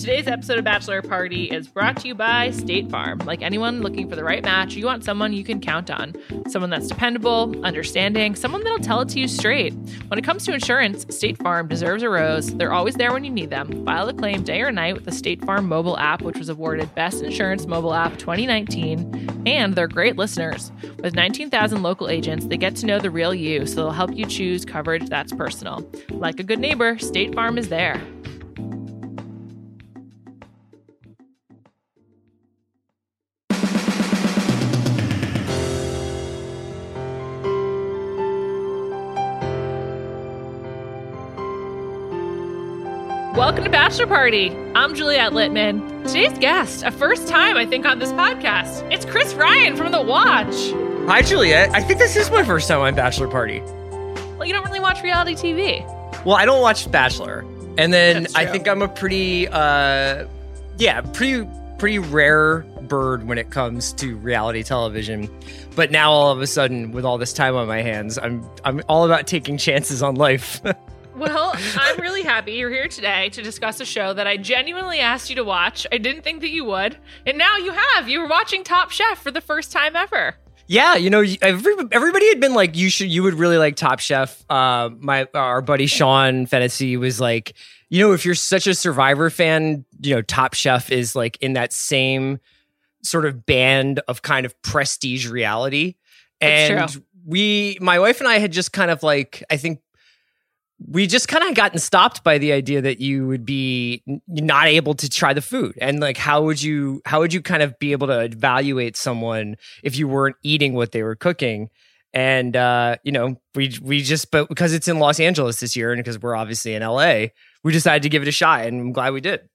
Today's episode of Bachelor Party is brought to you by State Farm. Like anyone looking for the right match, you want someone you can count on. Someone that's dependable, understanding, someone that'll tell it to you straight. When it comes to insurance, State Farm deserves a rose. They're always there when you need them. File a claim day or night with the State Farm mobile app, which was awarded Best Insurance Mobile App 2019. And they're great listeners. With 19,000 local agents, they get to know the real you, so they'll help you choose coverage that's personal. Like a good neighbor, State Farm is there. Welcome to Bachelor Party. I'm Juliet Litman. Today's guest, a first time I think on this podcast, it's Chris Ryan from The Watch. Hi, Juliet. I think this is my first time on Bachelor Party. Well, you don't really watch reality TV. Well, I don't watch Bachelor, and then I think I'm a pretty, uh, yeah, pretty, pretty rare bird when it comes to reality television. But now all of a sudden, with all this time on my hands, I'm, I'm all about taking chances on life. Well, I'm really happy you're here today to discuss a show that I genuinely asked you to watch. I didn't think that you would, and now you have. You were watching Top Chef for the first time ever. Yeah, you know, every, everybody had been like, "You should, you would really like Top Chef." Uh, my our buddy Sean Fennessy was like, "You know, if you're such a Survivor fan, you know, Top Chef is like in that same sort of band of kind of prestige reality." And true. we, my wife and I, had just kind of like, I think we just kind of gotten stopped by the idea that you would be not able to try the food. And like how would you how would you kind of be able to evaluate someone if you weren't eating what they were cooking? And uh you know we we just but because it's in Los Angeles this year and because we're obviously in LA we decided to give it a shot and I'm glad we did.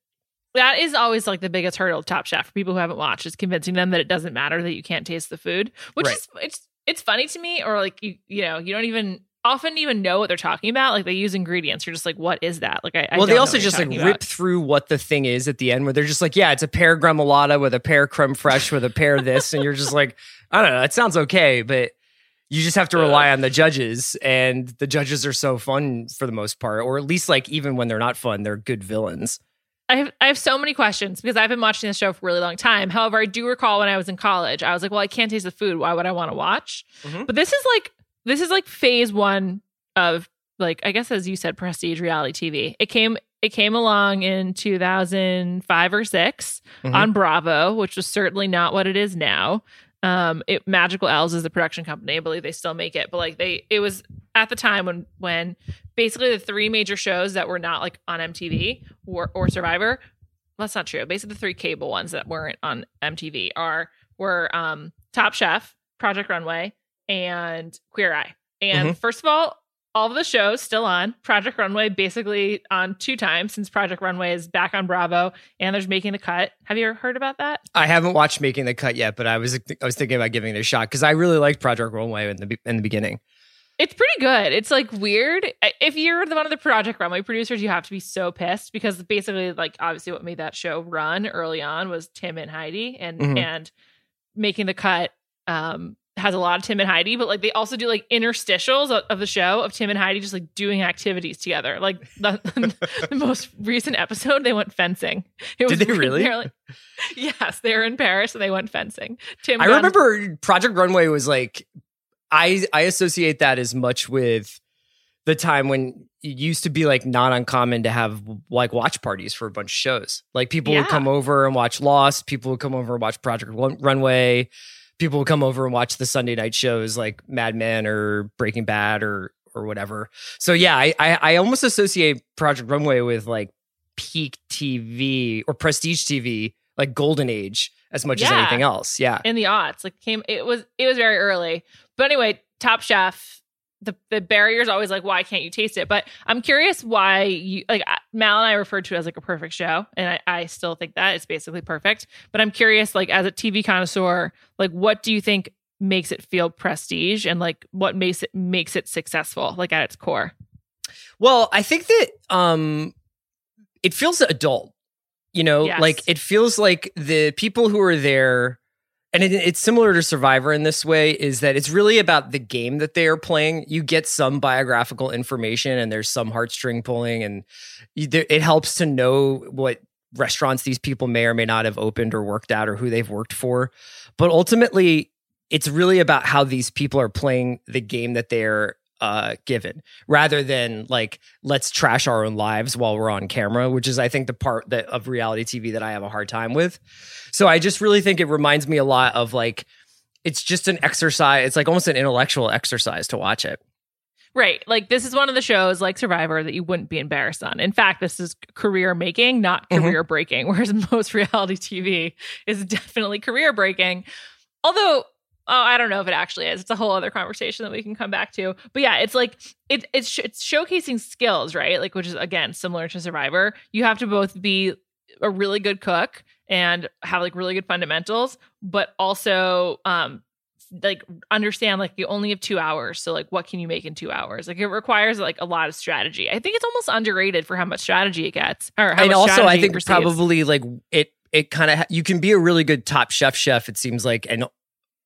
That is always like the biggest hurdle of Top Chef for people who haven't watched is convincing them that it doesn't matter that you can't taste the food, which Right. is it's it's funny to me or like you you know, you don't even often even know what they're talking about. Like they use ingredients. You're just like, what is that? Like I, I well, they also just like rip about. through what the thing is at the end, where they're just like, "Yeah, it's a pear gremolata with a pear creme fraiche with a pear this," and you're just like, "I don't know, it sounds okay," but you just have to rely on the judges, and the judges are so fun for the most part, or at least like even when they're not fun, they're good villains. I have I have so many questions because I've been watching this show for a really long time. However, I do recall when I was in college, I was like, well, I can't taste the food. Why would I want to watch? Mhm. But this is like this is like phase one of like I guess as you said, prestige reality TV. It came it came along in 2005 or 6 Mhm. on Bravo, which was certainly not what it is now. Um, it Magical Elves is the production company. I believe they still make it, but like they, it was at the time when when basically the three major shows that were not like on MTV or, or Survivor. That's not true. Basically, the three cable ones that weren't on MTV are were um, Top Chef, Project Runway, and Queer Eye. And first of all, all of the shows still on. Project Runway basically on two times since Project Runway is back on Bravo and there's making the cut. Have you ever heard about that? I haven't watched Making the Cut yet, but I was I was thinking about giving it a shot because I really liked Project Runway in the in the beginning. It's pretty good. It's like weird. If you're the one of the Project Runway producers, you have to be so pissed because basically, like, obviously, what made that show run early on was Tim and Heidi, and Mhm. and making the cut um, has a lot of Tim and Heidi, but like they also do like interstitials of, of the show of Tim and Heidi just like doing activities together. Like the, the most recent episode, they went fencing. It Did they really? like- yes, they were in Paris and they went fencing. Tim, I remember Project Runway was like I I associate that as much with the time when it used to be like not uncommon to have like watch parties for a bunch of shows. Like people would come over and watch Lost, people would come over and watch Project Runway, people would come over and watch the Sunday night shows like Mad Men or Breaking Bad or or whatever. So yeah, I I, I almost associate Project Runway with like peak TV or prestige TV, like golden age as much as anything else. Yeah. in the aughts. Like came it was it was very early. But anyway, Top Chef, the the barrier is always like, why can't you taste it? But I'm curious why you like Mal and I referred to it as like a perfect show, and I, I still think that it's basically perfect. But I'm curious, like as a TV connoisseur, like what do you think makes it feel prestige, and like what makes it makes it successful, like at its core? Well, I think that um it feels adult. You know, Yes. like it feels like the people who are there and it, it's similar to Survivor in this way is that it's really about the game that they are playing. You get some biographical information and there's some heartstring pulling and it helps to know what restaurants these people may or may not have opened or worked out or who they've worked for. But ultimately, it's really about how these people are playing the game that they're uh, given rather than like let's trash our own lives while we're on camera which is i think the part that of reality tv that i have a hard time with so i just really think it reminds me a lot of like it's just an exercise it's like almost an intellectual exercise to watch it Right. Like this is one of the shows like Survivor that you wouldn't be embarrassed on. In fact, this is career making, not Mhm. career breaking, whereas most reality TV is definitely career breaking. Although Oh, I don't know if it actually is. It's a whole other conversation that we can come back to. But yeah, it's like it, it's sh- it's showcasing skills, right? Like which is again similar to Survivor. You have to both be a really good cook and have like really good fundamentals, but also um like understand like you only have two hours so like what can you make in two hours like it requires like a lot of strategy i think it's almost underrated for how much strategy it gets or how and also i think probably like it it kind of you can be a really good top chef chef it seems like and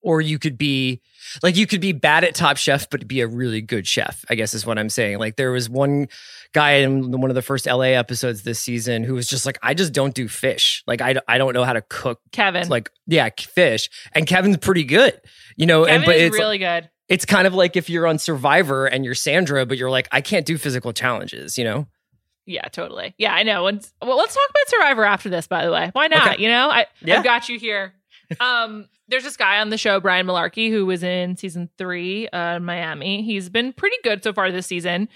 or you could be like you could be bad at top chef but be a really good chef i guess is what i'm saying. Like there was one guy in one of the first la episodes this season who was just like i just don't do fish. Like i, I don't know how to cook kevin. like yeah fish. And kevin's pretty good you know kevin and but it's really good. it's kind of like if you're on survivor and you're sandra but you're like i can't do physical challenges you know? Yeah totally. Yeah i know. And well let's talk about survivor after this by the way. Why not Okay. you know? I Yeah. i've got you here um there's this guy on the show brian malarkey who was in season three uh miami he's been pretty good so far this season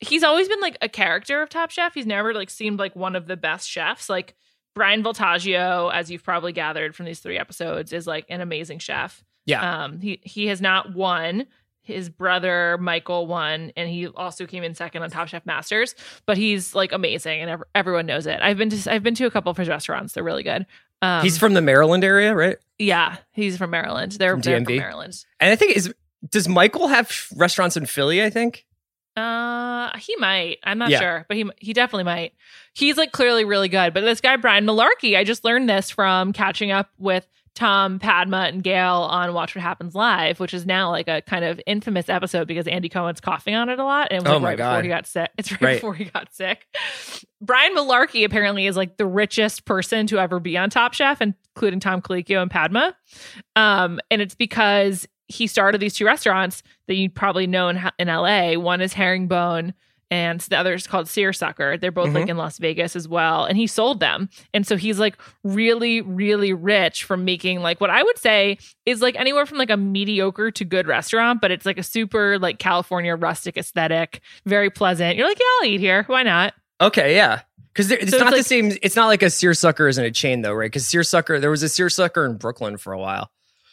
he's always been like a character of top chef he's never like seemed like one of the best chefs like bryan voltaggio as you've probably gathered from these three episodes is like an amazing chef Yeah. um he he has not won his brother Michael won, and he also came in second on Top Chef Masters. But he's like amazing, and ev- everyone knows it. I've been to I've been to a couple of his restaurants; they're really good. Um, he's from the maryland area right yeah, he's from Maryland. They're, From they're from Maryland. And I think is does Michael have restaurants in Philly? I think. Uh, he might. I'm not Yeah. sure, but he he definitely might. He's like clearly really good. But this guy Brian Malarkey, I just learned this from catching up with Tom, Padma, and Gail on Watch What Happens Live, which is now like a kind of infamous episode because Andy Cohen's coughing on it a lot, and it was Oh like my right before he got sick. It's right, Right. before he got sick. Brian Malarkey apparently is like the richest person to ever be on Top Chef, including Tom Colicchio and Padma. Um, and it's because he started these two restaurants that you probably know in, in LA. One is Herringbone and the other is called Seersucker. They're both like mm-hmm. in Las Vegas as well. And he sold them. And so he's like really, really rich from making like what I would say is like anywhere from like a mediocre to good restaurant, but it's like a super like California rustic aesthetic, very pleasant. You're like, yeah, I'll eat here. Why not? Okay, yeah. Because it's So it's not the like- same. It's not like a seersucker isn't a chain though, right? Because seersucker, there was a seersucker in Brooklyn for a while.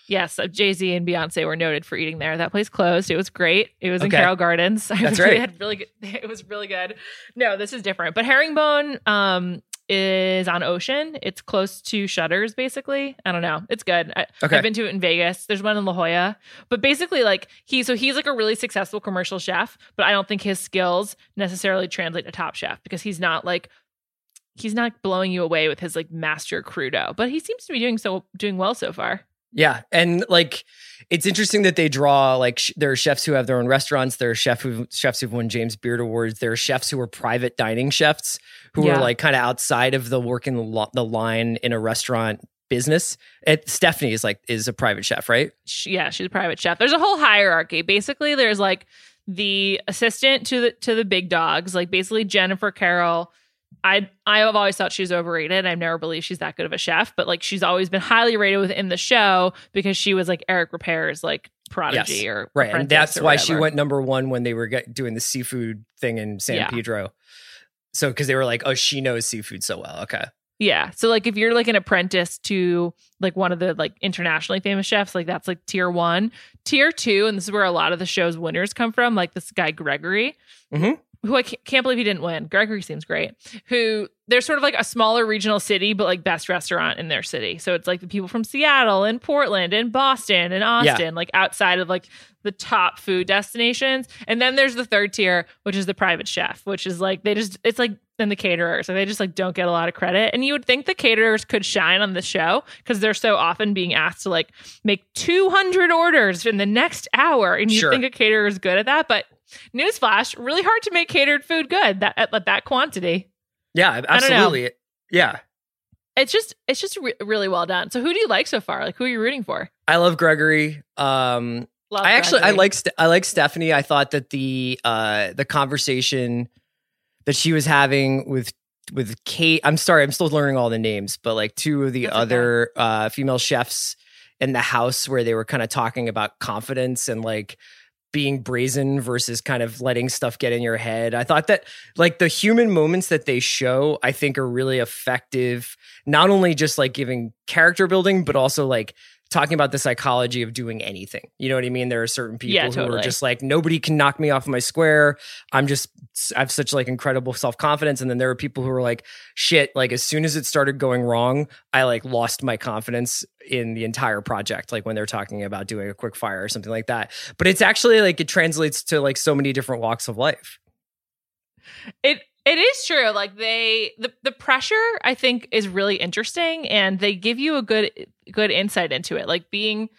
Yes, Jay Z and Beyonce were noted for eating there. That place closed. It was great. It was in Okay. Carroll Gardens. I That's right. Had really good. It was really good. No, this is different. But Herringbone um, is on Ocean. It's close to Shutters, basically. I don't know. It's good. I, Okay. I've been to it in Vegas. There's one in La Jolla. But basically, like he, so he's like a really successful commercial chef. But I don't think his skills necessarily translate to Top Chef because he's not like he's not blowing you away with his like master crudo. But he seems to be doing so doing well so far. Yeah, and like it's interesting that they draw like sh- there are chefs who have their own restaurants. There are chef who chefs who've won James Beard awards. There are chefs who are private dining chefs who Yeah. are like kind of outside of the working the, lo- the line in a restaurant business. It, Stephanie is like is a private chef, right? she, yeah, she's a private chef. There's a whole hierarchy. Basically, there's like the assistant to the to the big dogs, like basically Jennifer Carroll. I I have always thought she was overrated. I've never believed she's that good of a chef, but like she's always been highly rated within the show because she was like Eric Ripert's like prodigy Yes. or Right, and that's why she went number one when they were get, doing the seafood thing in San Yeah. Pedro. So because they were like, oh, she knows seafood so well. Okay, Yeah. So like if you're like an apprentice to like one of the like internationally famous chefs, like that's like tier one. Tier two, and this is where a lot of the show's winners come from, like this guy Gregory, Mhm. Who I can't believe he didn't win. Gregory seems great. Who they're sort of like a smaller regional city, but like best restaurant in their city. So it's like the people from Seattle and Portland and Boston and Austin, like outside of like the top food destinations. And then there's the third tier, which is the private chef, which is like they just it's like and the caterers. Like they just like don't get a lot of credit. And you would think the caterers could shine on the show because they're so often being asked to like make 200 orders in the next hour. And you Sure. think a caterer is good at that. But newsflash, really hard to make catered food good that at, at that quantity. yeah, absolutely, yeah. it's just it's just re- really well done. So who do you like so far? Like who are you rooting for? I love Gregory. Um, Love I actually I like I like Stephanie. I thought that the uh the conversation that she was having with with Kate. I'm sorry, I'm still learning all the names, but like two of the That's okay. other uh female chefs in the house where they were kind of talking about confidence and like being brazen versus kind of letting stuff get in your head. I thought that like the human moments that they show, I think are really effective, not only just like giving character building, but also like talking about the psychology of doing anything. You know what I mean? There are certain people Yeah, who are just like nobody can knock me off my square. I'm just I have such like incredible self-confidence and then there are people who are like shit like as soon as it started going wrong, I like lost my confidence in the entire project like when they're talking about doing a quick fire or something like that. But it's actually like it translates to like so many different walks of life. It it is true. Like they the the pressure I think is really interesting and they give you a good good insight into it. Like being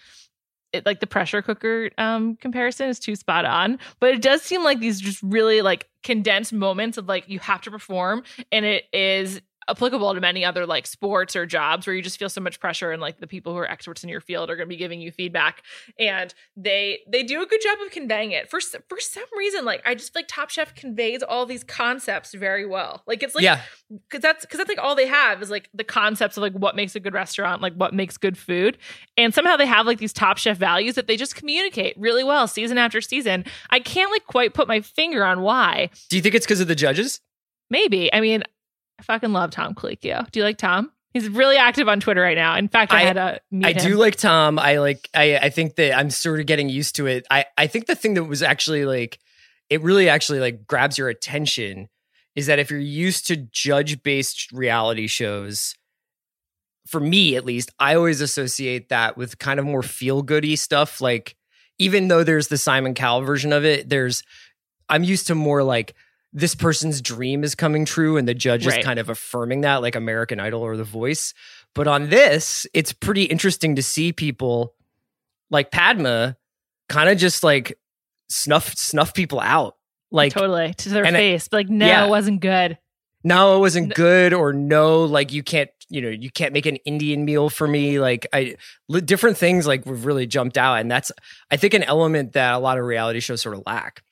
it, like the pressure cooker um comparison is too spot on, but it does seem like these just really like condensed moments of like you have to perform and it is applicable to many other like sports or jobs where you just feel so much pressure and like the people who are experts in your field are going to be giving you feedback. And they they do a good job of conveying it. For for some reason like i just feel like top chef conveys all these concepts very well. Like it's like yeah. because that's because that's like all they have is like the concepts of like what makes a good restaurant like what makes good food. And somehow they have like these top chef values that they just communicate really well season after season. I can't like quite put my finger on why. Do you think it's because of the judges? maybe. I mean i fucking love tom colicchio do you like tom he's really active on twitter right now in fact i, I- had a I him. do like Tom. I like I I think that I'm sort of getting used to it. I I think the thing that was actually like it really actually like grabs your attention is that if you're used to judge based reality shows for me at least, I always associate that with kind of more feel goody stuff like even though there's the Simon Cowell version of it, there's I'm used to more like this person's dream is coming true and the judge Right. is kind of affirming that like American Idol or The Voice. But on this, it's pretty interesting to see people like Padma kind of just like snuff snuff people out. Like totally to their face like no Yeah. it wasn't good no, it wasn't good, or no, like you can't, you know, you can't make an Indian meal for me. Like I, li- different things like we've really jumped out, and that's I think an element that a lot of reality shows sort of lack.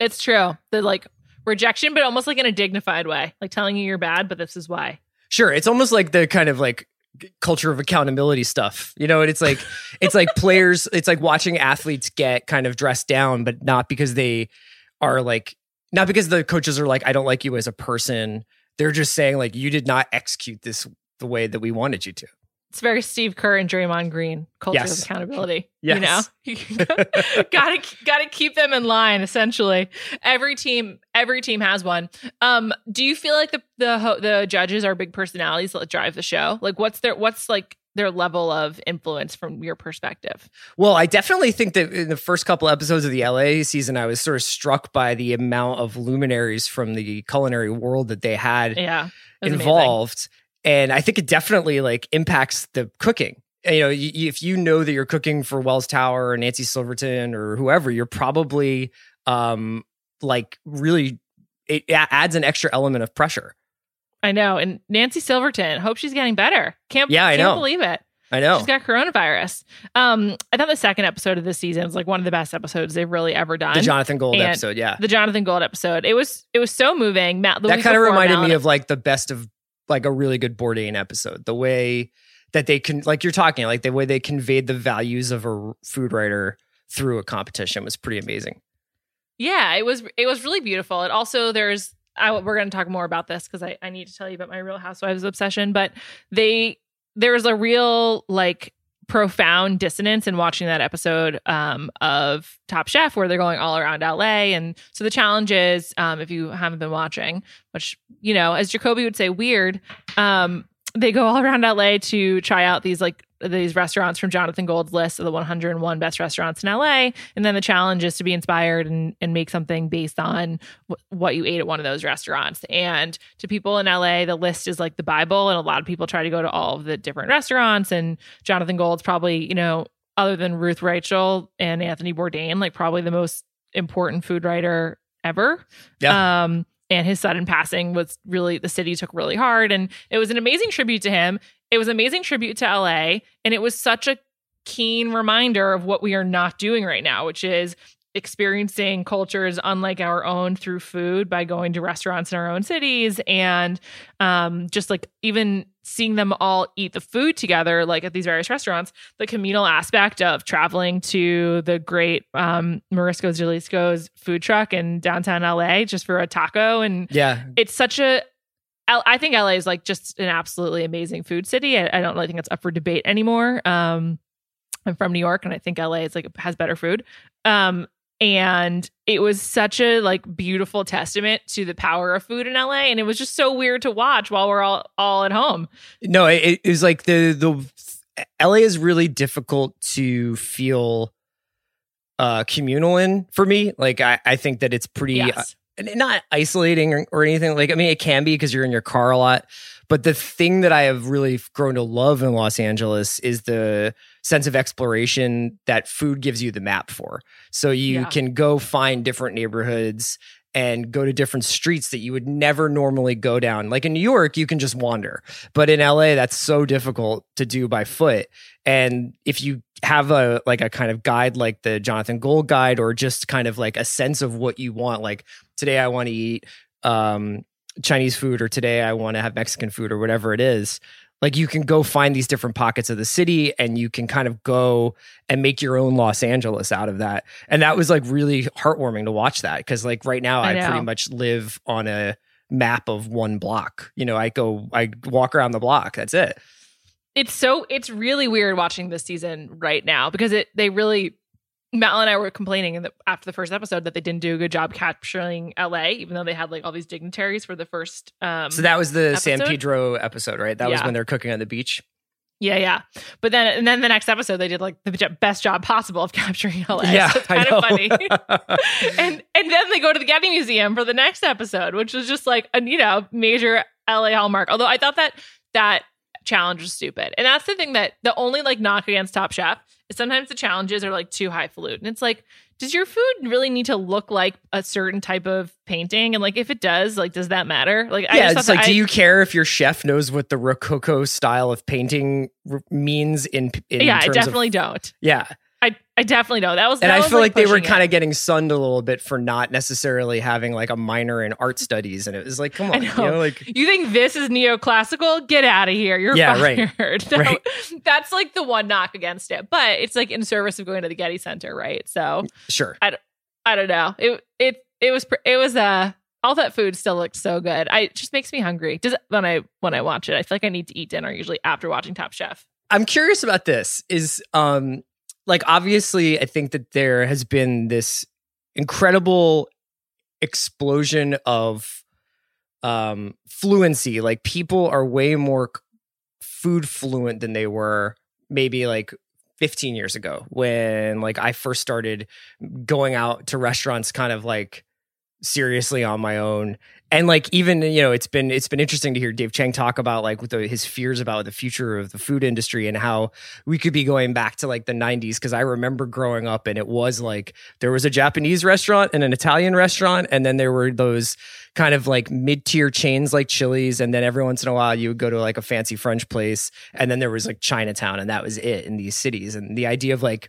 it's true the like rejection but almost like in a dignified way like telling you you're bad but this is why Sure, it's almost like the kind of like culture of accountability stuff. You know, it's like it's like players, it's like watching athletes get kind of dressed down, but not because they are like not because the coaches are like, I don't like you as a person. They're just saying like you did not execute this the way that we wanted you to. It's very Steve Kerr and Draymond Green culture Yes. of accountability. Yes. You know, gotta gotta keep them in line. Essentially, every team every team has one. Um, do you feel like the the the judges are big personalities that drive the show? Like, what's their what's like their level of influence from your perspective? Well, I definitely think that in the first couple episodes of the LA season, I was sort of struck by the amount of luminaries from the culinary world that they had Yeah, was amazing. And I think it definitely like impacts the cooking. You know, if you know that you're cooking for Wells Tower or Nancy Silverton or whoever, you're probably um like really it adds an extra element of pressure. I know. And Nancy Silverton, hope she's getting better. Can't Yeah, I can't know. believe it. I know. She's got coronavirus. Um, I thought the second episode of this season was like one of the best episodes they've really ever done. the Jonathan Gold and episode, yeah. the Jonathan Gold episode. It was it was so moving. Matt, the that kind of reminded me of like the best of like a really good Bourdain episode. The way that they can, like you're talking, like the way they conveyed the values of a food writer through a competition was pretty amazing. Yeah, it was it was really beautiful. It also there's I, we're going to talk more about this because I, I need to tell you about my Real Housewives obsession. But they there was a real like profound dissonance in watching that episode um, of Top Chef where they're going all around LA. And so the challenge is, um, if you haven't been watching, which you know, as Jacoby would say, weird. Um, they go all around LA to try out these like these restaurants from Jonathan Gold's list of the 101 best restaurants in LA. And then the challenge is to be inspired and, and make something based on wh- what you ate at one of those restaurants. And to people in LA, the list is like the Bible. And a lot of people try to go to all of the different restaurants. And Jonathan Gold's probably, you know, other than Ruth Reichl and Anthony Bourdain, like probably the most important food writer ever. Yeah. Um, and his sudden passing was really the city took really hard and it was an amazing tribute to him it was an amazing tribute to la and it was such a keen reminder of what we are not doing right now which is experiencing cultures unlike our own through food by going to restaurants in our own cities and um, just like even seeing them all eat the food together like at these various restaurants the communal aspect of traveling to the great um, Mariscos Jalisco's food truck in downtown LA just for a taco and Yeah. it's such a I think LA is like just an absolutely amazing food city. I, I don't really think it's up for debate anymore. Um, I'm from New York, and I think LA is like has better food. Um, and it was such a like beautiful testament to the power of food in LA, and it was just so weird to watch while we're all all at home. No, it, it was like the the LA is really difficult to feel uh communal in for me. Like I, I think that it's pretty uh, Yes. Not isolating or, or anything. Like I mean, it can be because you're in your car a lot. But the thing that I have really grown to love in Los Angeles is the sense of exploration that food gives you the map for. So you Yeah. can go find different neighborhoods and go to different streets that you would never normally go down. Like in New York, you can just wander. But in LA, that's so difficult to do by foot. And if you have a like a kind of guide like the Jonathan Gold guide or just kind of like a sense of what you want, like today I want to eat um Chinese food or today I want to have Mexican food or whatever it is. Like you can go find these different pockets of the city and you can kind of go and make your own Los Angeles out of that. And that was like really heartwarming to watch that because like right now I I, pretty much live on a map of one block. You know, I go I walk around the block. That's it. It's so it's really weird watching this season right now because it they really Matt and I were complaining in the, after the first episode that they didn't do a good job capturing LA, even though they had like all these dignitaries for the first. Um, So that was the San? Pedro episode, right? That was when they're cooking on the beach. yeah, yeah. But then and then the next episode they did like the best job possible of capturing LA. Yeah, so it's kind of funny. and and then they go to the Getty Museum for the next episode, which was just like a you know major LA hallmark. Although I thought that that challenge was stupid, and that's the thing that the only like knock against Top Chef is sometimes the challenges are like too highfalutin. It's like, does your food really need to look like a certain type of painting? And like, if it does, like, does that matter? Like, I yeah, just it's like, that do you care if your chef knows what the Rococo style of painting r- means in, in yeah, I definitely of, don't. yeah. I I definitely don't. That was And that I was, feel like, they were kind of getting sunned a little bit for not necessarily having like a minor in art studies, and it was like, come I on, you know. know, like You think this is neoclassical? Get out of here. You're Yeah, right. fired. So Right. That's like the one knock against it. But it's like in service of going to the Getty Center, right? So sure. I don't know. It it it was it was uh all that food still looked so good. I it just makes me hungry. Does when I when I watch it, I feel like I need to eat dinner usually after watching Top Chef. I'm curious about this. Is um like obviously I think that there has been this incredible explosion of um fluency. Like people are way more food fluent than they were maybe like 15 years ago when like I first started going out to restaurants kind of like seriously on my own and like even you know it's been it's been interesting to hear Dave Chang talk about like with the, his fears about the future of the food industry and how we could be going back to like the 90s because I remember growing up and it was like there was a Japanese restaurant and an Italian restaurant and then there were those kind of like mid-tier chains like Chili's and then every once in a while you would go to like a fancy French place and then there was like Chinatown and that was it in these cities. And the idea of like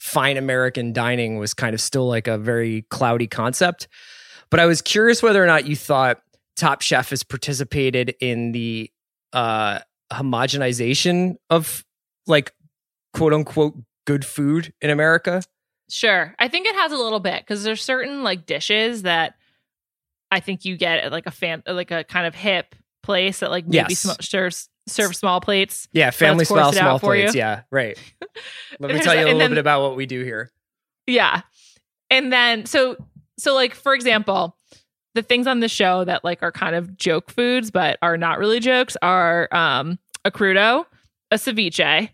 fine American dining was kind of still like a very cloudy concept but I was curious whether or not you thought Top Chef has participated in the uh homogenization of like quote unquote good food in America. Sure. I think it has a little bit because there's certain like dishes that I think you get at like a fan like a kind of hip place that like maybe Yes. sm- serves serve small plates. Yeah, family style small for you. plates. Yeah, right. Let me tell you a little then- bit about what we do here. Yeah. And then so so like for example, the things on the show that like are kind of joke foods but are not really jokes are um a crudo, a ceviche,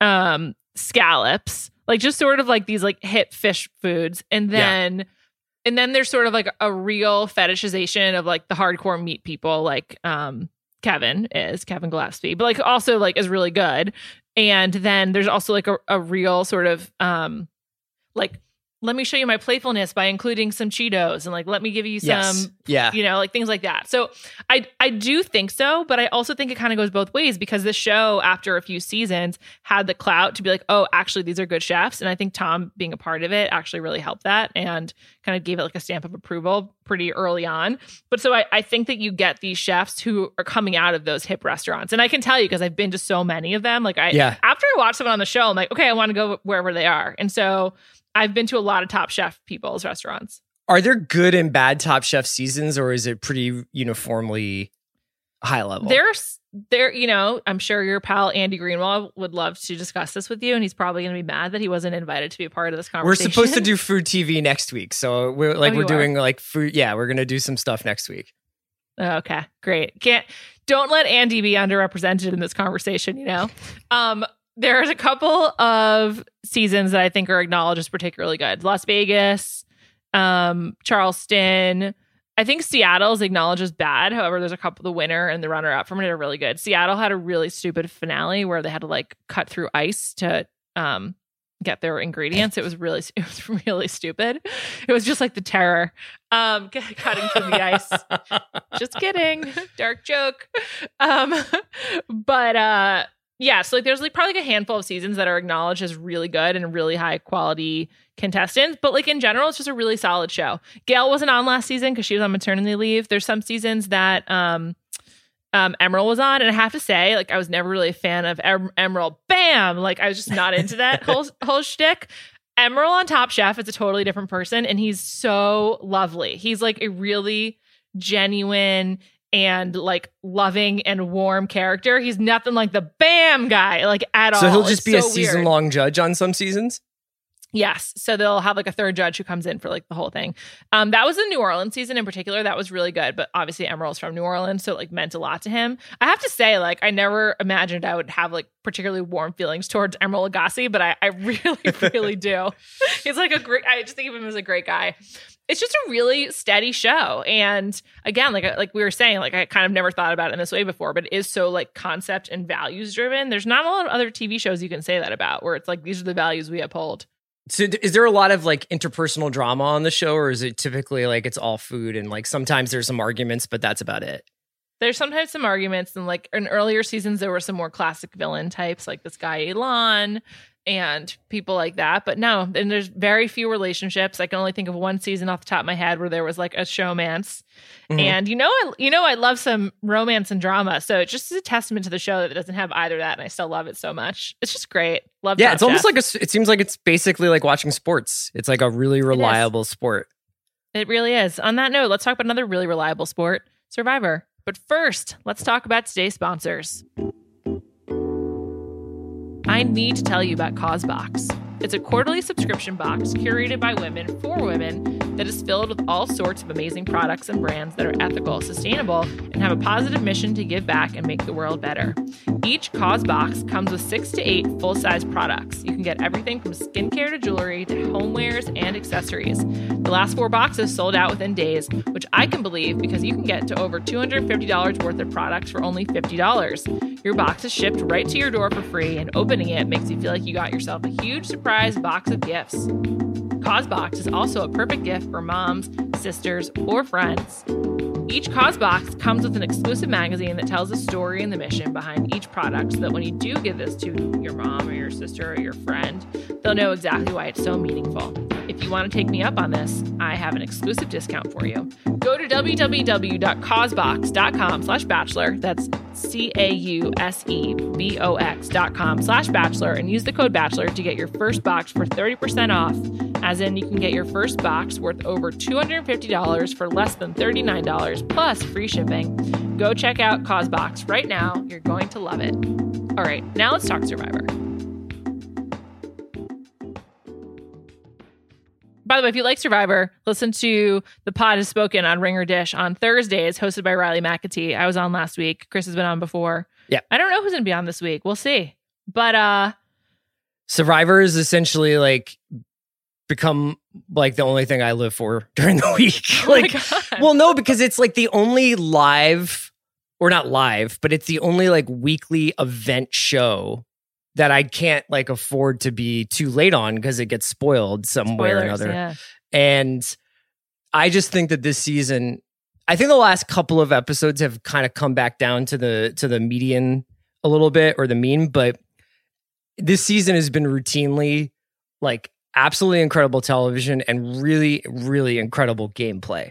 um scallops, like just sort of like these like hip fish foods and Yeah. then and then there's sort of like a real fetishization of like the hardcore meat people like um Kevin is Kevin Gillespie, but like also like is really good. And then there's also like a, a real sort of um like let me show you my playfulness by including some Cheetos and like let me give you some Yes. Yeah. you know, like things like that. So I I do think so, but I also think it kind of goes both ways because the show after a few seasons had the clout to be like, oh, actually these are good chefs, and I think Tom being a part of it actually really helped that and kind of gave it like a stamp of approval pretty early on. But so I, I think that you get these chefs who are coming out of those hip restaurants, and I can tell you because I've been to so many of them. Like I Yeah. after I watch someone on the show, I'm like, okay, I want to go wherever they are, and so. I've been to a lot of Top Chef people's restaurants. Are there good and bad Top Chef seasons, or is it pretty uniformly high level? There's there, you know, I'm sure your pal Andy Greenwald would love to discuss this with you, and he's probably going to be mad that he wasn't invited to be a part of this conversation. we're supposed to do food TV next week, so we're like Oh, we're you are? doing like food. Yeah, we're gonna do some stuff next week. Okay, great. Can't don't let Andy be underrepresented in this conversation. You know, um, there's a couple of seasons that I think are acknowledged as particularly good. Las Vegas, um, Charleston. I think Seattle's acknowledged as bad. However, there's a couple. The winner and the runner up from it are really good. Seattle had a really stupid finale where they had to like cut through ice to um get their ingredients. It was really it was really stupid. It was just like the terror. Um, cutting through the ice just kidding dark joke um but uh yeah so like there's like probably like a handful of seasons that are acknowledged as really good and really high quality contestants but like in general it's just a really solid show gail wasn't on last season because she was on maternity leave there's some seasons that um um, Emeril was on, and I have to say, like, I was never really a fan of em- Emeril. Bam! Like, I was just not into that whole whole shtick. Emeril on Top Chef is a totally different person, and he's so lovely. He's like a really genuine and like loving and warm character. He's nothing like the Bam guy, like at all. So he'll just It's be a season long judge on some seasons. Yes. So they'll have like a third judge who comes in for like the whole thing. Um, that was the New Orleans season in particular. That was really good. But obviously Emeril's from New Orleans, so it like meant a lot to him. I have to say, like, I never imagined I would have like particularly warm feelings towards Emeril Lagasse, but I, I really, really do. He's like a great I just think of him as a great guy. It's just a really steady show. And again, like like we were saying, like I kind of never thought about it in this way before, but it is so like concept and values driven. There's not a lot of other TV shows you can say that about where it's like these are the values we uphold. So is there a lot of like interpersonal drama on the show, or is it typically like it's all food and like sometimes there's some arguments, but that's about it? there's sometimes some arguments and like in earlier seasons there were some more classic villain types like this guy Elon and people like that but no and there's very few relationships i can only think of one season off the top of my head where there was like a showmance Mhm. and you know I, you know i love some romance and drama so it just is a testament to the show that it doesn't have either of that and i still love it so much it's just great love Yeah, Top it's almost like a. It seems like it's basically like watching sports. It's like a really reliable sport. It really is. On that note, let's talk about another really reliable sport, Survivor. But first, let's talk about today's sponsors. I need to tell you about Causebox. It's a quarterly subscription box curated by women for women that is filled with all sorts of amazing products and brands that are ethical, sustainable, and have a positive mission to give back and make the world better. Each Cause box comes with six to eight full size products. You can get everything from skincare to jewelry to homewares and accessories. The last four boxes sold out within days, which I can believe because you can get to over $250 worth of products for only $50. Your box is shipped right to your door for free, and opening it makes you feel like you got yourself a huge surprise box of gifts. Causebox is also a perfect gift for moms, sisters, or friends. Each Cause box comes with an exclusive magazine that tells the story and the mission behind each product so that when you do give this to your mom or your sister or your friend, they'll know exactly why it's so meaningful. If you want to take me up on this, I have an exclusive discount for you. Go to www.causebox.com slash bachelor. That's C-A-U-S-E-B-O-X dot com slash bachelor and use the code bachelor to get your first box for 30% off. As in, you can get your first box worth over $250 for less than $39 plus free shipping. Go check out Causebox right now. You're going to love it. All right, now let's talk Survivor. By the way, if you like Survivor, listen to the pod has spoken on Ringer Dish on Thursdays, hosted by Riley McAtee. I was on last week. Chris has been on before. Yeah. I don't know who's gonna be on this week. We'll see. But uh Survivor is essentially like become like the only thing I live for during the week. oh like, God. well, no, because it's like the only live, or not live, but it's the only like weekly event show that I can't like afford to be too late on because it gets spoiled some way or another. yeah. And I just think that this season, I think the last couple of episodes have kind of come back down to the to the median a little bit or the mean, but this season has been routinely like absolutely incredible television and really, really incredible gameplay.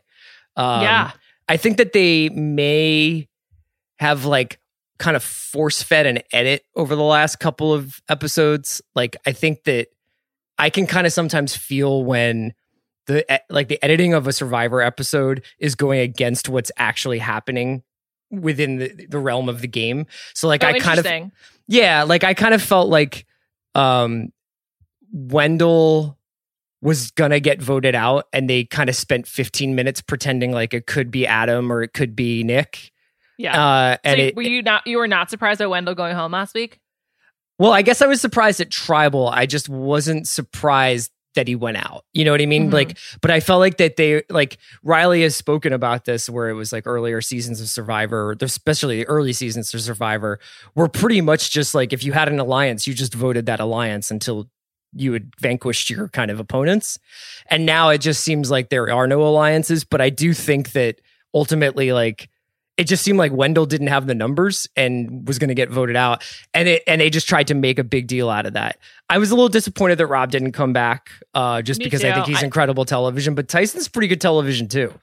Um, yeah. I think that they may have like kind of force fed an edit over the last couple of episodes. Like I think that I can kind of sometimes feel when the like the editing of a survivor episode is going against what's actually happening within the, the realm of the game. So like Oh, I kind of yeah, like I kind of felt like um Wendell was gonna get voted out and they kind of spent 15 minutes pretending like it could be Adam or it could be Nick. Yeah. Uh and so it were you not you were not surprised by Wendell going home last week? well, I guess I was surprised at Tribal. I just wasn't surprised that he went out. You know what I mean? Mhm. Like, but I felt like that they like Riley has spoken about this where it was like earlier seasons of Survivor, especially the early seasons of Survivor, were pretty much just like if you had an alliance, you just voted that alliance until you had vanquished your kind of opponents. And now it just seems like there are no alliances. But I do think that ultimately, like it just seemed like Wendell didn't have the numbers and was going to get voted out, and it and they just tried to make a big deal out of that. I was a little disappointed that Rob didn't come back, uh, just Me because I think he's I- incredible television. But Tyson's pretty good television too.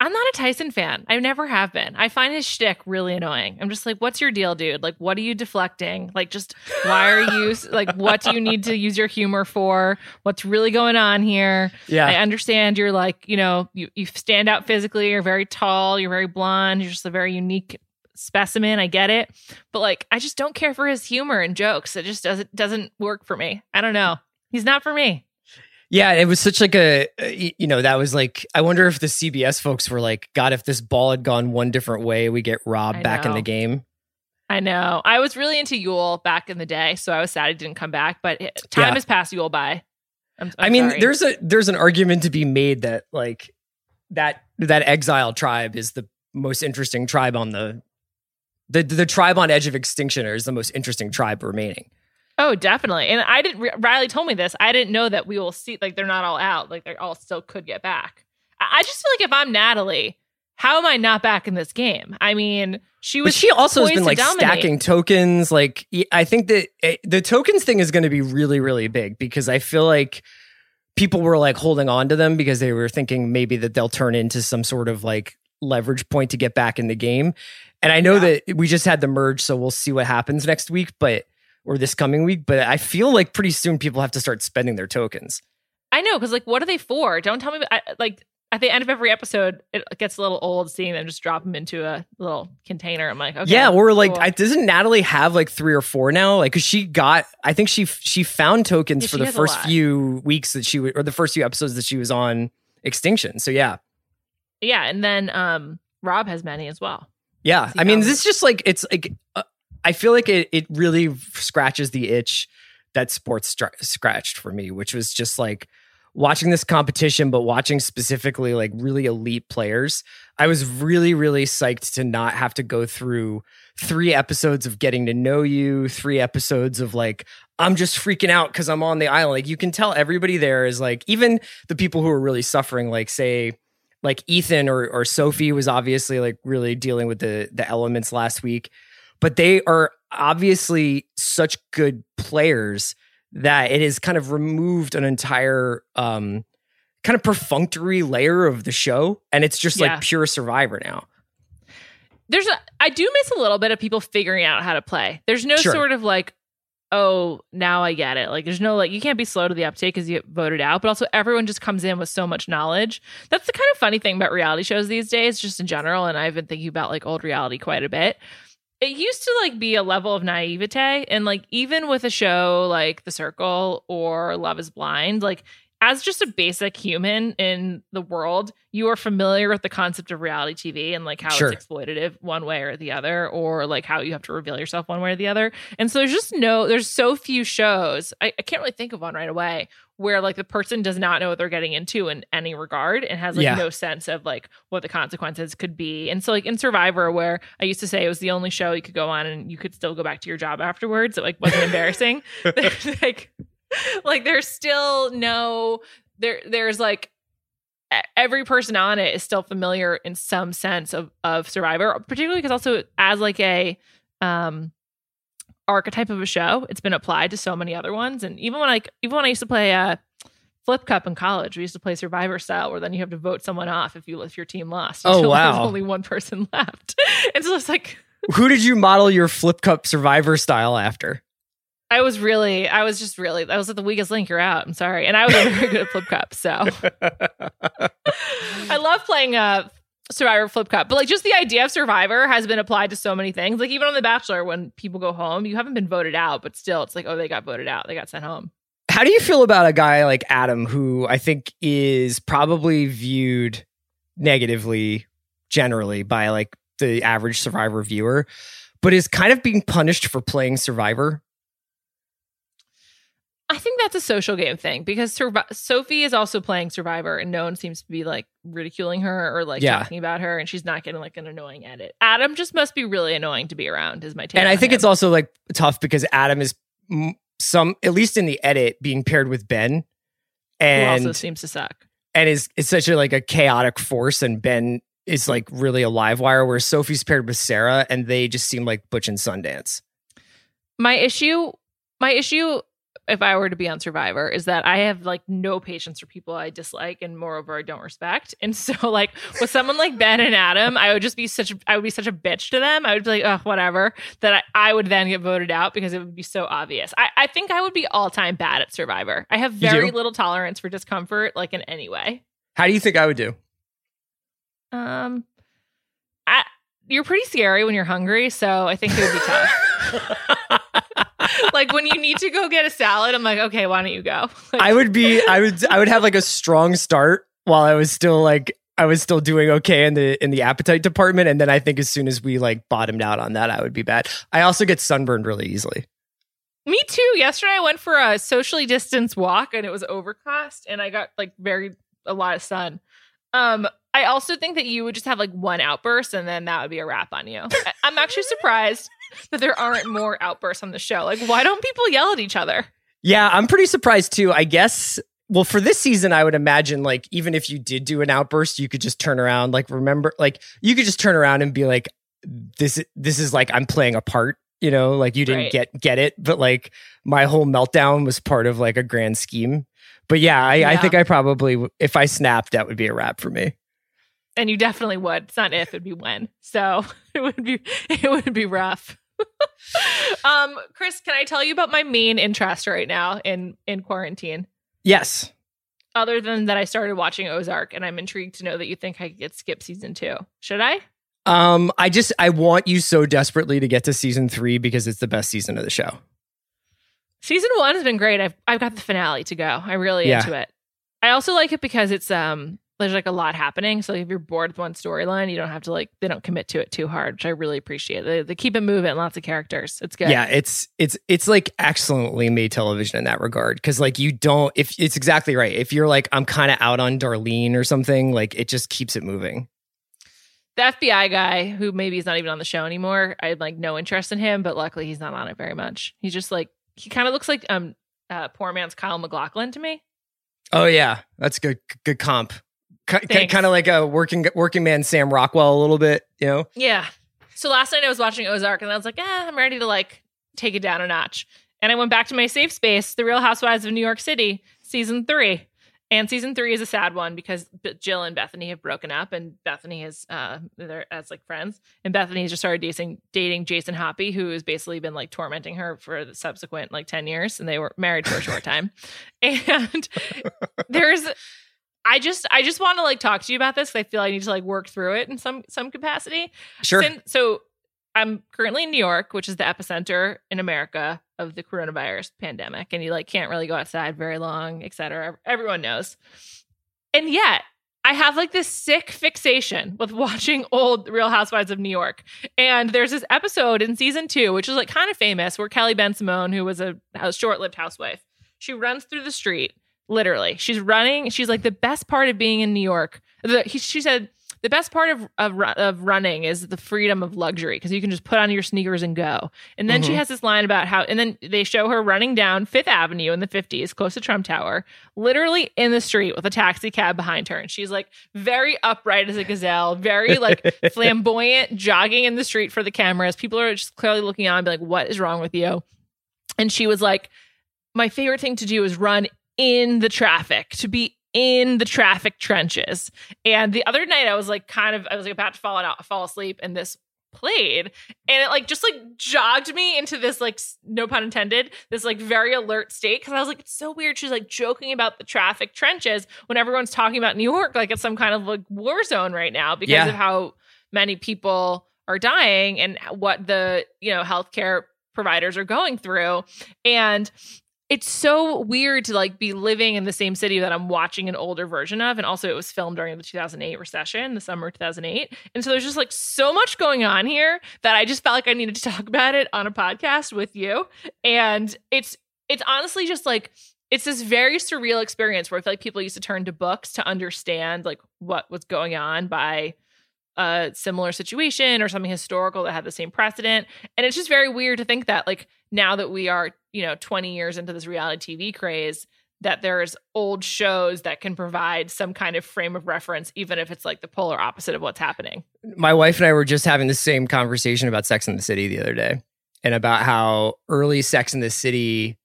I'm not a Tyson fan. I never have been. I find his shtick really annoying. I'm just like, what's your deal, dude? Like, what are you deflecting? Like, just why are you like? What do you need to use your humor for? What's really going on here? Yeah, I understand you're like, you know, you, you stand out physically. You're very tall. You're very blonde. You're just a very unique specimen. I get it, but like, I just don't care for his humor and jokes. It just doesn't doesn't work for me. I don't know. He's not for me. Yeah, it was such like a uh, you know that was like I wonder if the CBS folks were like, God, if this ball had gone one different way, we get Rob I back in the game. I know. I was really into Yul back in the day, so I was sad he didn't come back. But it, time Yeah. has passed Yul by. I'm, i I'm mean, sorry. there's a there's an argument to be made that like that that exile tribe is the most interesting tribe on the the the tribe on edge of extinction is the most interesting tribe remaining. Oh definitely. And I didn't. Riley told me this. I didn't know that we will see. Like they're not all out. Like they all still could get back. I, just feel like if I'm Natalie, how am I not back in this game? I mean, she But was. she also has been like dominate. stacking tokens. Like I think that eh, the tokens thing is going to be really really big because I feel like people were like holding on to them because they were thinking maybe that they'll turn into some sort of like leverage point to get back in the game. And I know Yeah. that we just had the merge, so we'll see what happens next week, but or this coming week. But I feel like pretty soon people have to start spending their tokens. I know because like, what are they for? Don't tell me. I, like at the end of every episode, it gets a little old seeing them just drop them into a little container. I'm like, okay, yeah, or like, cool. I, doesn't Natalie have like three or four now? Like, cause she got, I think she she found tokens Yeah, for the first few weeks that she w- or the first few episodes that she was on Extinction. So yeah, yeah, and then um, Rob has many as well. yeah. I mean, this is just like it's like uh, I feel like it it really scratches the itch that sports str- scratched for me, which was just like watching this competition, but watching specifically like really elite players. I was really, really psyched to not have to go through three episodes of getting to know you, three episodes of like, I'm just freaking out because I'm on the island. Like, you can tell everybody there is like, even the people who are really suffering, like, say, like Ethan or, or Sophie was obviously like really dealing with the the elements last week, but they are obviously such good players that it has kind of removed an entire um kind of perfunctory layer of the show and it's just Yeah. like pure survivor now. There's a I do miss a little bit of people figuring out how to play. There's no Sure. sort of like, oh, now I get it. Like there's no like you can't be slow to the uptake because you get voted out, but also everyone just comes in with so much knowledge. That's the kind of funny thing about reality shows these days, just in general. And I've been thinking about like old reality quite a bit. It used to like be a level of naivete, and like even with a show like The Circle or Love Is Blind, like as just a basic human in the world, you are familiar with the concept of reality TV and like how Sure. it's exploitative one way or the other, or like how you have to reveal yourself one way or the other. And so there's just no, there's so few shows. I, I can't really think of one right away where like the person does not know what they're getting into in any regard and has like Yeah. no sense of like what the consequences could be. And so like in Survivor, where I used to say it was the only show you could go on and you could still go back to your job afterwards, it like wasn't embarrassing. Like like there's still no there there's like every person on it is still familiar in some sense of of survivor particularly because also as like a um archetype of a show it's been applied to so many other ones and even when i even when i used to play uh flip cup in college we used to play survivor style where then you have to vote someone off if you if your team lost Oh, until wow. there's only one person left and so it's like Who did you model your flip cup survivor style after? I was really, I was just really, I was at the weakest link. You're out. I'm sorry. And I was very good at Flip Cup. So I love playing uh, Survivor Flip Cup. But like just the idea of Survivor has been applied to so many things. Like even on The Bachelor, when people go home, you haven't been voted out, but still it's like, oh, they got voted out. They got sent home. How do you feel about a guy like Adam, who I think is probably viewed negatively generally by like the average Survivor viewer, but is kind of being punished for playing Survivor? I think that's a social game thing because Survi- Sophie is also playing Survivor and no one seems to be like ridiculing her or like Yeah. talking about her and she's not getting like an annoying edit. Adam just must be really annoying to be around is my take. and I think him. it's also like tough because Adam is some, at least in the edit, being paired with Ben, who and also seems to suck. and is is such a like a chaotic force, and Ben is like really a live wire, where Sophie's paired with Sarah, and they just seem like Butch and Sundance. my issue my issue if i were to be on survivor is that i have like no patience for people i dislike and moreover i don't respect. And so like with someone like ben and adam i would just be such a, i would be such a bitch to them. I would be like oh whatever that I, I would then get voted out because it would be so obvious. I, I think i would be all-time bad at survivor. I have very little tolerance for discomfort like in any way. How do you think I would do? um I, you're pretty scary when you're hungry so i think it would be tough like when you need to go get a salad, I'm like, okay, why don't you go? Like, I would be I would I would have like a strong start while I was still like I was still doing okay in the in the appetite department and then I think as soon as we like bottomed out on that I would be bad. I also get sunburned really easily. me too. Yesterday, I went for a socially distanced walk, and it was overcast, and I got like very a lot of sun. Um, I also think that you would just have like one outburst, and then that would be a wrap on you. I'm actually surprised that there aren't more outbursts on the show. Like, why don't people yell at each other? Yeah, I'm pretty surprised too. I guess well for this season I would imagine like even if you did do an outburst you could just turn around like remember like you could just turn around and be like this this is like I'm playing a part, you know, like you didn't Right. get get it, but like my whole meltdown was part of like a grand scheme. But yeah, I, I think I probably if I snapped that would be a wrap for me. And you definitely would. It's not if, it'd be when. So it would be it would be rough. um, Chris, can I tell you about my main interest right now in in quarantine? Yes. Other than that, I started watching Ozark, and I'm intrigued to know that you think I could get skip season two. Should I? Um, I just I want you so desperately to get to season three because it's the best season of the show. Season one has been great. I've I've got the finale to go. I'm really Yeah. into it. I also like it because it's um there's like a lot happening. So if you're bored with one storyline, you don't have to like they don't commit to it too hard, which I really appreciate. They, they keep it moving, lots of characters. It's good. Yeah, it's it's it's like excellently made television in that regard because like you don't if it's exactly right. If you're like I'm kind of out on Darlene or something, like it just keeps it moving. The FBI guy, who maybe is not even on the show anymore, I had like no interest in him, but luckily he's not on it very much. He's just like he kind of looks like um uh, poor man's Kyle MacLachlan to me. Oh yeah, that's good good comp. Kind of like a working working man Sam Rockwell a little bit, you know. Yeah. So last night I was watching Ozark and I was like, eh, I'm ready to like take it down a notch. And I went back to my safe space, The Real Housewives of New York City, season three. And season three is a sad one because B- Jill and Bethany have broken up, and Bethany is uh, they're as like friends, and Bethany has just started dating dating Jason Hoppy, who has basically been like tormenting her for the subsequent like ten years, and they were married for a short time. And there's I just I just want to like talk to you about this 'cause I feel I need to like work through it in some some capacity. Sure. Sin- so I'm currently in New York, which is the epicenter in America of the coronavirus pandemic, and you like can't really go outside very long, et cetera. Everyone knows. And yet, I have like this sick fixation with watching old Real Housewives of New York. And there's this episode in season two, which is like kind of famous, where Kelly Bensimon, who was a, a short lived housewife, she runs through the street Literally, she's running. She's like the best part of being in New York. The, he, she said the best part of of, of running is the freedom of luxury because you can just put on your sneakers and go. And then mm-hmm. she has this line about how, and then they show her running down Fifth Avenue in the 50s, close to Trump Tower, literally in the street with a taxi cab behind her. And she's like very upright as a gazelle, very like flamboyant, jogging in the street for the cameras. People are just clearly looking on and be like, what is wrong with you? And she was like, my favorite thing to do is run in the traffic, to be in the traffic trenches. And the other night I was like kind of I was like about to fall out fall asleep and this played and it like just like jogged me into this like no pun intended this like very alert state because i was like it's so weird she's like joking about the traffic trenches when everyone's talking about new york like it's some kind of like war zone right now because yeah. of how many people are dying and what the you know healthcare providers are going through and it's so weird to like be living in the same city that I'm watching an older version of. And also, it was filmed during the 2008 recession, the summer 2008. And so there's just like so much going on here that I just felt like I needed to talk about it on a podcast with you. And it's, it's honestly just like, it's this very surreal experience where I feel like people used to turn to books to understand like what was going on by a similar situation or something historical that had the same precedent. And it's just very weird to think that, like, now that we are, you know, 20 years into this reality TV craze, that there's old shows that can provide some kind of frame of reference, even if it's like the polar opposite of what's happening. My wife and I were just having the same conversation about Sex in the City the other day and about how early Sex in the City,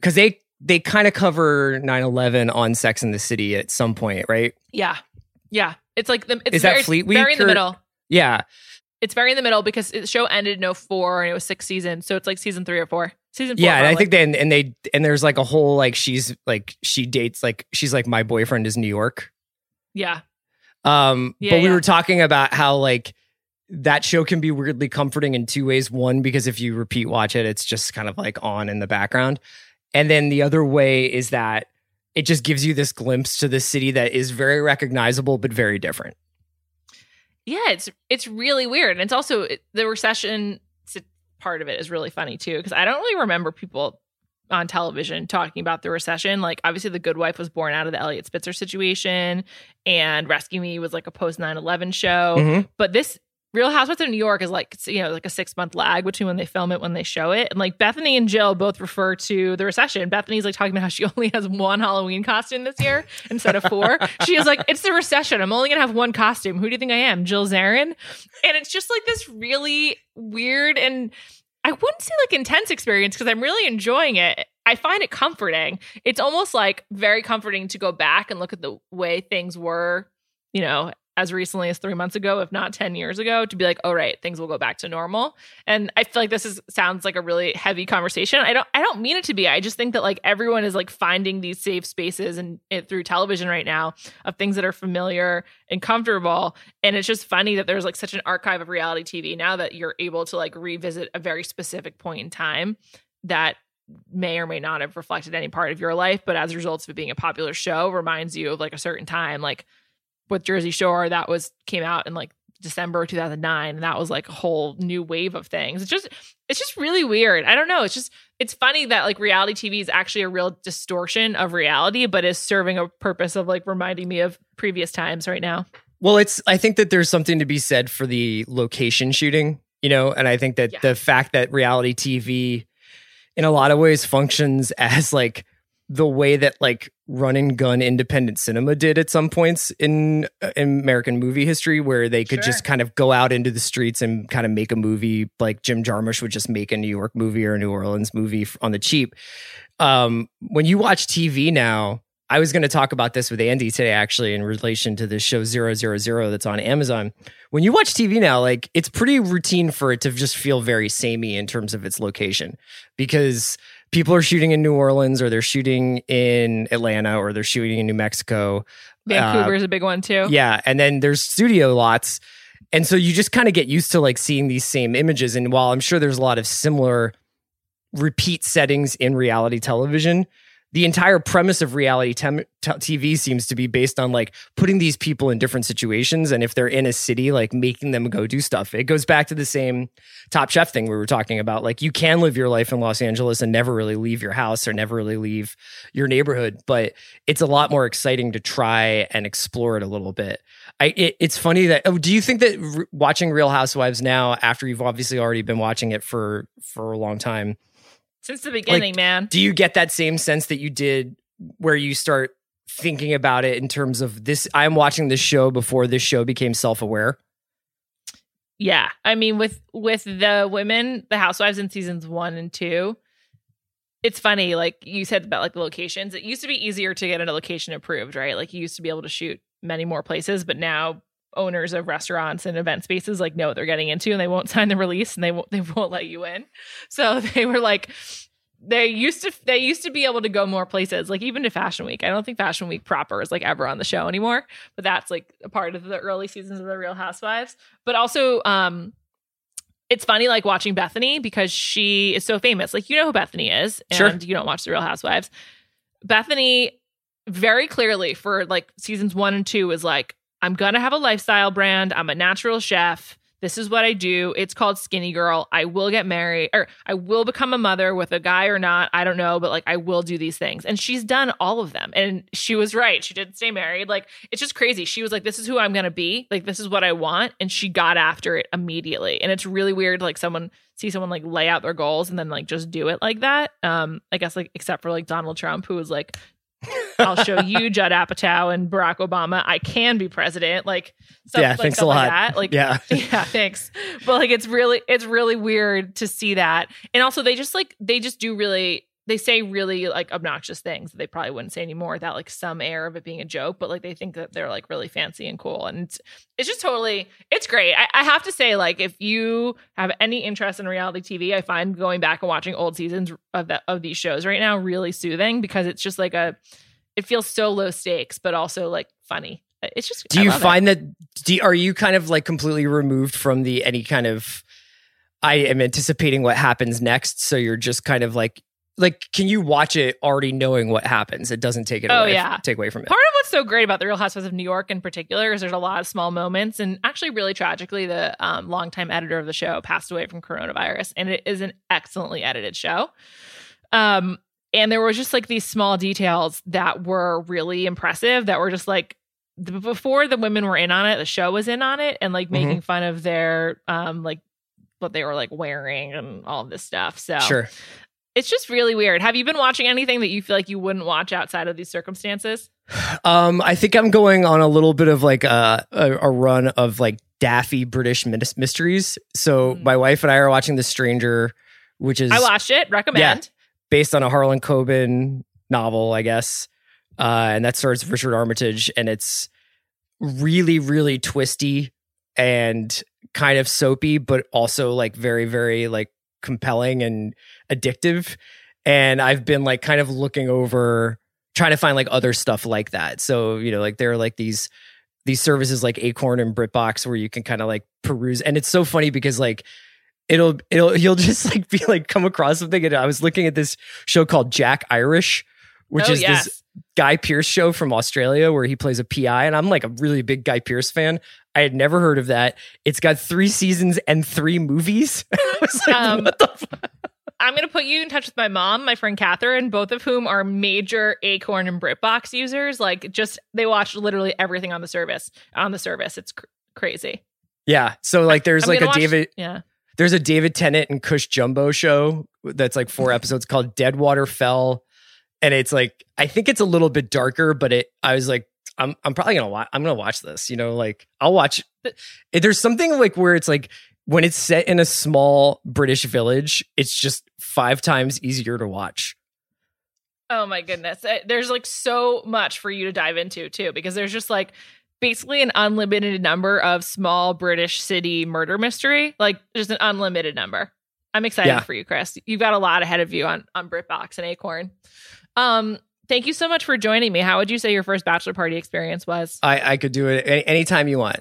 because they, they kind of cover 9 11 on Sex in the City at some point, right? Yeah. Yeah. It's like the it's is very, that Fleet Week very in the or- middle. Yeah. It's very in the middle because the show ended in 04 and it was six seasons. So it's like season three or four. Season four. Yeah, and I think then and they and there's like a whole like she's like she dates like she's like my boyfriend is New York. Yeah. Um Yeah, but we yeah. were talking about how like that show can be weirdly comforting in two ways. One, because if you repeat watch it, it's just kind of like on in the background. And then the other way is that it just gives you this glimpse to the city that is very recognizable but very different. Yeah, it's it's really weird, and it's also the recession part of it is really funny too because I don't really remember people on television talking about the recession. Like obviously, The Good Wife was born out of the Eliot Spitzer situation, and Rescue Me was like a post 9-11 show. Mhm. But this Real Housewives of New York is like you know like a six month lag between when they film it when they show it, and like Bethany and Jill both refer to the recession. Bethany's like talking about how she only has one Halloween costume this year instead of four. she is like, it's the recession. I'm only gonna have one costume. Who do you think I am, Jill Zarin? And it's just like this really weird and I wouldn't say like intense experience because I'm really enjoying it. I find it comforting. It's almost like very comforting to go back and look at the way things were, you know, as recently as three months ago, if not 10 years ago, to be like, oh right, things will go back to normal. And I feel like this is sounds like a really heavy conversation. I don't I don't mean it to be. I just think that like everyone is like finding these safe spaces and it through television right now of things that are familiar and comfortable. And it's just funny that there's like such an archive of reality TV now that you're able to like revisit a very specific point in time that may or may not have reflected any part of your life, but as a result of it being a popular show, reminds you of like a certain time, like with Jersey Shore, that was came out in like December 2009, and that was like a whole new wave of things. It's just, it's just really weird. I don't know. It's just, it's funny that like reality TV is actually a real distortion of reality, but is serving a purpose of like reminding me of previous times right now. Well, it's I think that there's something to be said for the location shooting, you know, and I think that Yeah. the fact that reality TV in a lot of ways functions as like the way that like run and gun independent cinema did at some points in, uh, in American movie history where they could Sure. just kind of go out into the streets and kind of make a movie like Jim Jarmusch would just make a New York movie or a New Orleans movie on the cheap. Um, when you watch TV now, I was going to talk about this with Andy today, actually, in relation to the show Zero Zero Zero that's on Amazon. When you watch TV now, like it's pretty routine for it to just feel very samey in terms of its location because people are shooting in New Orleans or they're shooting in Atlanta or they're shooting in New Mexico. Vancouver uh, is a big one too. Yeah. And then there's studio lots. And so you just kind of get used to like seeing these same images. And while I'm sure there's a lot of similar repeat settings in reality television, the entire premise of reality tem- t- TV seems to be based on like putting these people in different situations. And if they're in a city, like making them go do stuff. It goes back to the same Top Chef thing we were talking about. Like you can live your life in Los Angeles and never really leave your house or never really leave your neighborhood, but it's a lot more exciting to try and explore it a little bit. I, it, it's funny that, oh, do you think that r- watching Real Housewives now, after you've obviously already been watching it for, for a long time, Since the beginning, man. do you get that same sense that you did where you start thinking about it in terms of this i'm watching this show before this show became self-aware Yeah. I mean with with the women, the housewives in seasons 1 and 2, it's funny like you said about like the locations. It used to be easier to get a location approved, right? Like you used to be able to shoot many more places, but now owners of restaurants and event spaces like know what they're getting into and they won't sign the release and they won't they won't let you in. So they were like they used to they used to be able to go more places like even to fashion week i don't think fashion week proper is like ever on the show anymore but that's like a part of the early seasons of the real housewives but also um it's funny like watching bethany because she is so famous like you know who bethany is and Sure. you don't watch the real housewives bethany very clearly for like seasons one and two is like i'm gonna have a lifestyle brand i'm a natural chef this is what I do. It's called Skinny Girl. I will get married or I will become a mother with a guy or not. I don't know, but like I will do these things. And she's done all of them. And she was right. She didn't stay married. Like it's just crazy. She was like, this is who I'm going to be. Like this is what I want. And she got after it immediately. And it's really weird. Like someone see someone like lay out their goals and then like just do it like that. Um, I guess like except for like Donald Trump, who was like, I'll show you Judd Apatow and Barack Obama. I can be president. Like, stuff, yeah like, thanks a lot like that. Like, yeah yeah, thanks. But like it's really it's really weird to see that. And also they just like they just do really they say really like obnoxious things that they probably wouldn't say anymore without like some air of it being a joke, but like they think that they're like really fancy and cool. And it's, it's just totally it's great. I, I have to say, like, if you have any interest in reality TV, I find going back and watching old seasons of that of these shows right now really soothing because it's just like a it feels so low stakes, but also like funny. It's just do you love it. find that do, are you kind of like completely removed from the any kind of i am anticipating what happens next so you're just kind of like like can you watch it already knowing what happens it doesn't take it Oh, away yeah. take away from it Part of what's so great about the Real Housewives of New York in particular is there's a lot of small moments, and actually, really tragically, the um, longtime editor of the show passed away from coronavirus, and it is an excellently edited show. Um, and there was just like these small details that were really impressive. That were just like the, before the women were in on it, the show was in on it, and like Mhm. making fun of their um like what they were like wearing and all of this stuff. So sure it's just really weird. Have you been watching anything that you feel like you wouldn't watch outside of these circumstances? Um, I think I'm going on a little bit of like a a, a run of like daffy British mys- mysteries. So Mm. my wife and I are watching The Stranger, which is I watched it. Recommend. based on a Harlan Coben novel, I guess. Uh, and that stars Richard Armitage, and it's really, really twisty and kind of soapy, but also like very, very like compelling and addictive. And I've been like kind of looking over trying to find like other stuff like that. So, you know, like there are like these these services like Acorn and BritBox where you can kind of like peruse and it's so funny because like it'll it'll you'll just like be like come across something and I was looking at this show called Jack Irish which oh, is yes. this Guy Pearce show from Australia where he plays a PI and I'm like a really big Guy Pearce fan. I had never heard of that. It's got 3 seasons and 3 movies. Like Um, what the fuck? I'm going to put you in touch with my mom, my friend Catherine, both of whom are major Acorn and BritBox users. Like, just they watch literally everything on the service. On the service, it's cr- crazy. Yeah. So like there's I'm like a watch- David Yeah. there's a David Tennant and Cush Jumbo show that's like four episodes called Deadwater Fell. And it's like I think it's a little bit darker, but it I was like, I'm I'm probably gonna watch I'm gonna watch this, you know, like I'll watch it, there's something like where it's like when it's set in a small British village, it's just five times easier to watch. Oh my goodness. Uh, There's like so much for you to dive into too, because there's just like basically an unlimited number of small British city murder mystery, like just an unlimited number. I'm excited Yeah. for you, Chris. You've got a lot ahead of you on on BritBox and Acorn. Um, thank you so much for joining me. How would you say your first bachelor party experience was? I, I could do it any, anytime you want.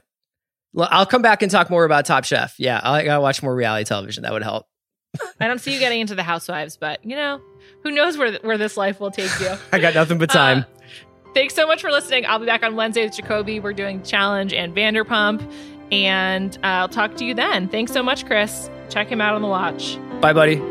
Well, I'll come back and talk more about Top Chef. Yeah, I gotta watch more reality television. That would help. I don't see you getting into the housewives, but you know, who knows where where this life will take you. I got nothing but time. Uh, thanks so much for listening. I'll be back on Wednesday with Jacoby. We're doing Challenge and Vanderpump, and uh, I'll talk to you then. Thanks so much, Chris. Check him out on the watch. Bye, buddy.